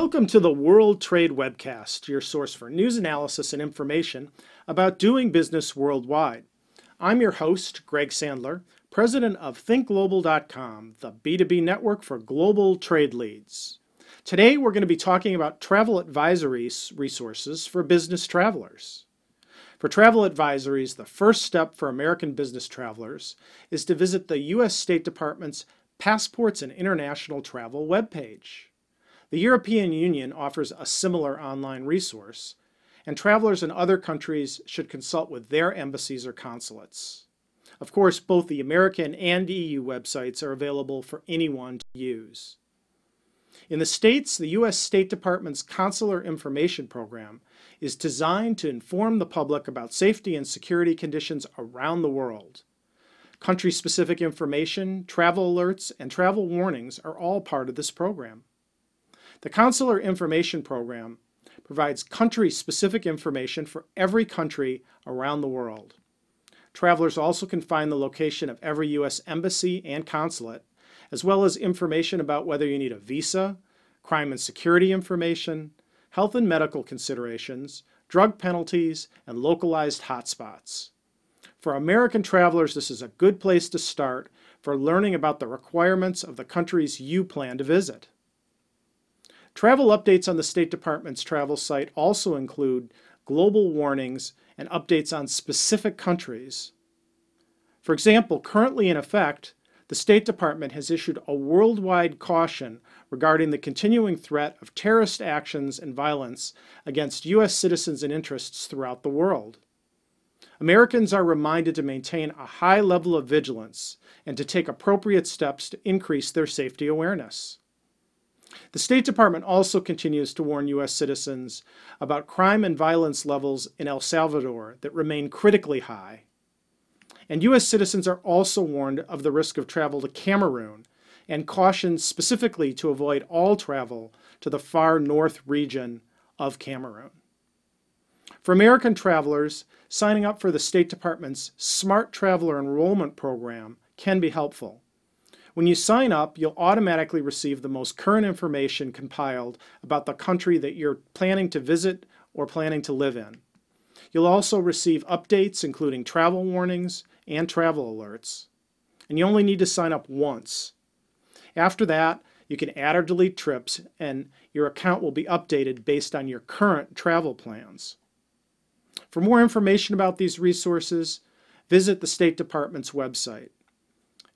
Welcome to the World Trade Webcast, your source for news analysis and information about doing business worldwide. I'm your host, Greg Sandler, president of ThinkGlobal.com, the B2B network for global trade leads. Today, we're going to be talking about travel advisory resources for business travelers. For travel advisories, the first step for American business travelers is to visit the U.S. State Department's Passports and International Travel webpage. The European Union offers a similar online resource, and travelers in other countries should consult with their embassies or consulates. Of course, both the American and EU websites are available for anyone to use. In the States, the U.S. State Department's Consular Information Program is designed to inform the public about safety and security conditions around the world. Country specific information, travel alerts, and travel warnings are all part of this program. The Consular Information Program provides country specific information for every country around the world. Travelers also can find the location of every U.S. embassy and consulate, as well as information about whether you need a visa, crime and security information, health and medical considerations, drug penalties, and localized hotspots. For American travelers, this is a good place to start for learning about the requirements of the countries you plan to visit. Travel updates on the State Department's travel site also include global warnings and updates on specific countries. For example, currently in effect, the State Department has issued a worldwide caution regarding the continuing threat of terrorist actions and violence against U.S. citizens and interests throughout the world. Americans are reminded to maintain a high level of vigilance and to take appropriate steps to increase their safety awareness. The State Department also continues to warn U.S. citizens about crime and violence levels in El Salvador that remain critically high. And U.S. citizens are also warned of the risk of travel to Cameroon and cautioned specifically to avoid all travel to the far north region of Cameroon. For American travelers, signing up for the State Department's Smart Traveler Enrollment Program can be helpful. When you sign up, you'll automatically receive the most current information compiled about the country that you're planning to visit or planning to live in. You'll also receive updates, including travel warnings and travel alerts. And you only need to sign up once. After that, you can add or delete trips, and your account will be updated based on your current travel plans. For more information about these resources, visit the State Department's website.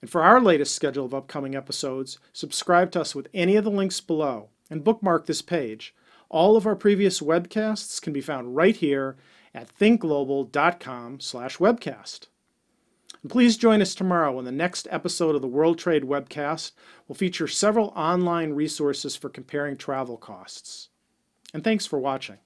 And for our latest schedule of upcoming episodes, subscribe to us with any of the links below and bookmark this page. All of our previous webcasts can be found right here at thinkglobal.com/webcast. Please join us tomorrow when the next episode of the World Trade webcast will feature several online resources for comparing travel costs. And thanks for watching.